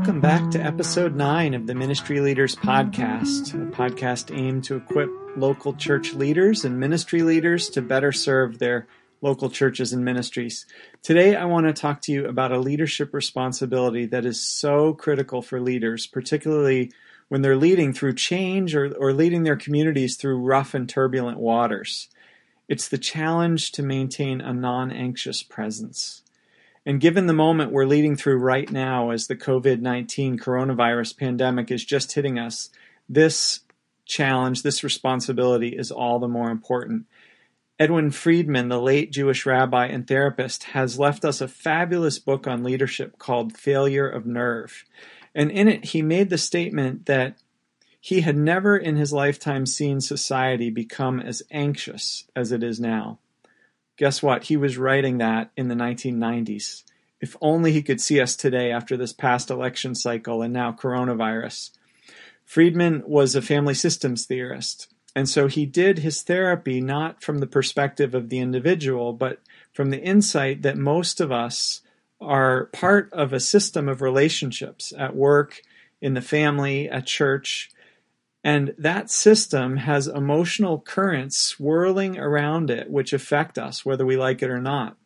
Welcome back to episode 9 of the Ministry Leaders Podcast, a podcast aimed to equip local church leaders and ministry leaders to better serve their local churches and ministries. Today, I want to talk to you about a leadership responsibility that is so critical for leaders, particularly when they're leading through change or, or leading their communities through rough and turbulent waters. It's the challenge to maintain a non anxious presence. And given the moment we're leading through right now as the COVID 19 coronavirus pandemic is just hitting us, this challenge, this responsibility is all the more important. Edwin Friedman, the late Jewish rabbi and therapist, has left us a fabulous book on leadership called Failure of Nerve. And in it, he made the statement that he had never in his lifetime seen society become as anxious as it is now. Guess what? He was writing that in the 1990s. If only he could see us today after this past election cycle and now coronavirus. Friedman was a family systems theorist, and so he did his therapy not from the perspective of the individual, but from the insight that most of us are part of a system of relationships at work, in the family, at church, and that system has emotional currents swirling around it, which affect us, whether we like it or not.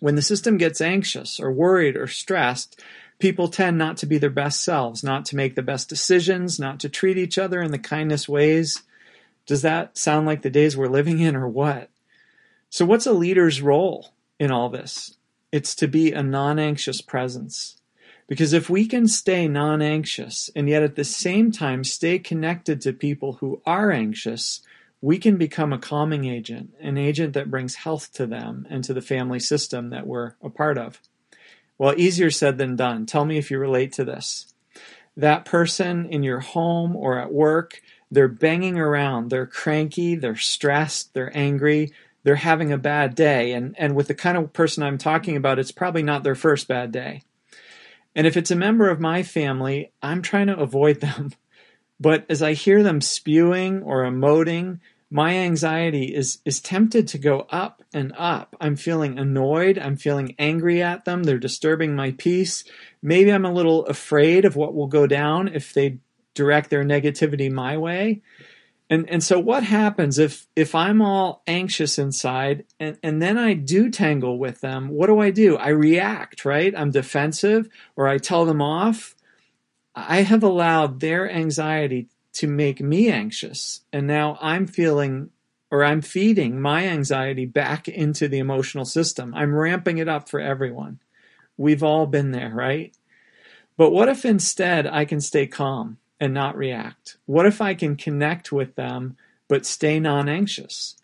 When the system gets anxious or worried or stressed, people tend not to be their best selves, not to make the best decisions, not to treat each other in the kindest ways. Does that sound like the days we're living in or what? So, what's a leader's role in all this? It's to be a non anxious presence. Because if we can stay non anxious and yet at the same time stay connected to people who are anxious, we can become a calming agent, an agent that brings health to them and to the family system that we're a part of. Well, easier said than done. Tell me if you relate to this. That person in your home or at work, they're banging around, they're cranky, they're stressed, they're angry, they're having a bad day. And, and with the kind of person I'm talking about, it's probably not their first bad day. And if it's a member of my family, I'm trying to avoid them. But as I hear them spewing or emoting, my anxiety is, is tempted to go up and up. I'm feeling annoyed. I'm feeling angry at them. They're disturbing my peace. Maybe I'm a little afraid of what will go down if they direct their negativity my way. And and so what happens if if I'm all anxious inside and, and then I do tangle with them, what do I do? I react, right? I'm defensive or I tell them off. I have allowed their anxiety to make me anxious. And now I'm feeling or I'm feeding my anxiety back into the emotional system. I'm ramping it up for everyone. We've all been there, right? But what if instead I can stay calm? And not react? What if I can connect with them but stay non anxious?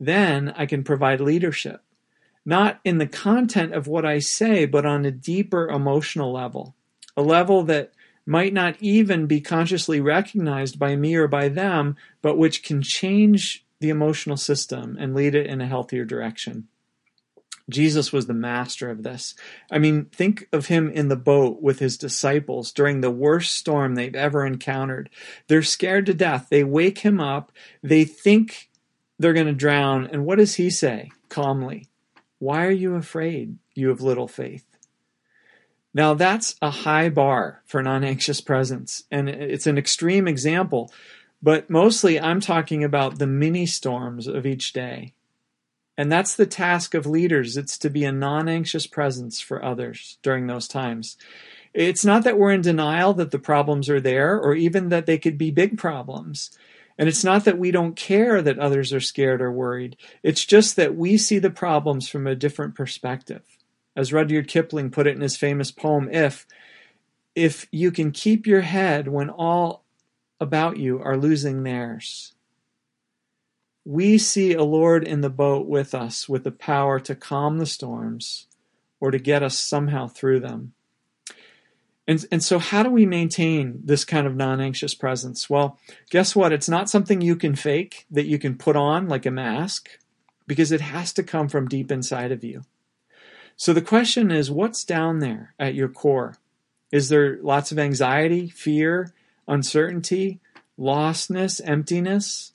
Then I can provide leadership, not in the content of what I say, but on a deeper emotional level, a level that might not even be consciously recognized by me or by them, but which can change the emotional system and lead it in a healthier direction. Jesus was the master of this. I mean, think of him in the boat with his disciples during the worst storm they've ever encountered. They're scared to death. They wake him up. They think they're going to drown. And what does he say calmly? Why are you afraid, you have little faith? Now, that's a high bar for non anxious presence, and it's an extreme example, but mostly I'm talking about the mini storms of each day and that's the task of leaders. It's to be a non anxious presence for others during those times. It's not that we're in denial that the problems are there or even that they could be big problems. And it's not that we don't care that others are scared or worried. It's just that we see the problems from a different perspective. As Rudyard Kipling put it in his famous poem, If, if you can keep your head when all about you are losing theirs we see a Lord in the boat with us with the power to calm the storms or to get us somehow through them. And, and so, how do we maintain this kind of non anxious presence? Well, guess what? It's not something you can fake, that you can put on like a mask, because it has to come from deep inside of you. So, the question is what's down there at your core? Is there lots of anxiety, fear, uncertainty, lostness, emptiness?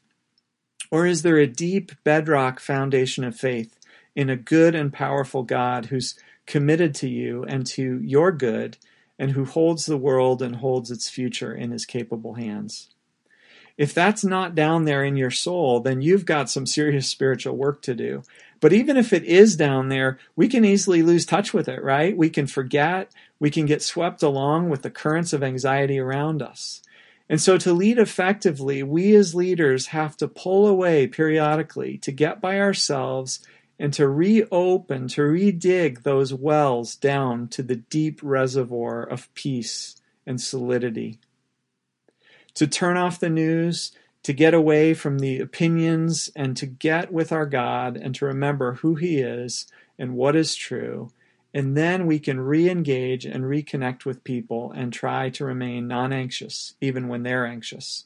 Or is there a deep bedrock foundation of faith in a good and powerful God who's committed to you and to your good and who holds the world and holds its future in his capable hands. If that's not down there in your soul, then you've got some serious spiritual work to do. But even if it is down there, we can easily lose touch with it, right? We can forget, we can get swept along with the currents of anxiety around us. And so, to lead effectively, we as leaders have to pull away periodically to get by ourselves and to reopen, to redig those wells down to the deep reservoir of peace and solidity to turn off the news, to get away from the opinions, and to get with our God and to remember who He is and what is true. And then we can re engage and reconnect with people and try to remain non anxious, even when they're anxious.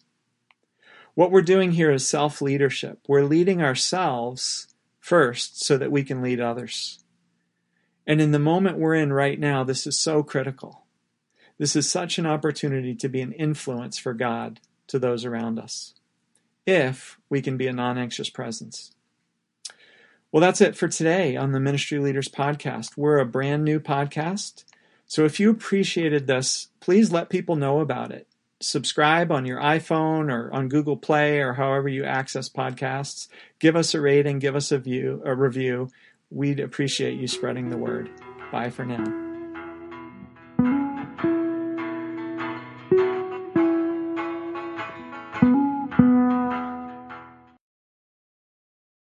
What we're doing here is self leadership. We're leading ourselves first so that we can lead others. And in the moment we're in right now, this is so critical. This is such an opportunity to be an influence for God to those around us, if we can be a non anxious presence. Well, that's it for today on the Ministry Leaders Podcast. We're a brand new podcast. So if you appreciated this, please let people know about it. Subscribe on your iPhone or on Google Play or however you access podcasts. Give us a rating, give us a view, a review. We'd appreciate you spreading the word. Bye for now.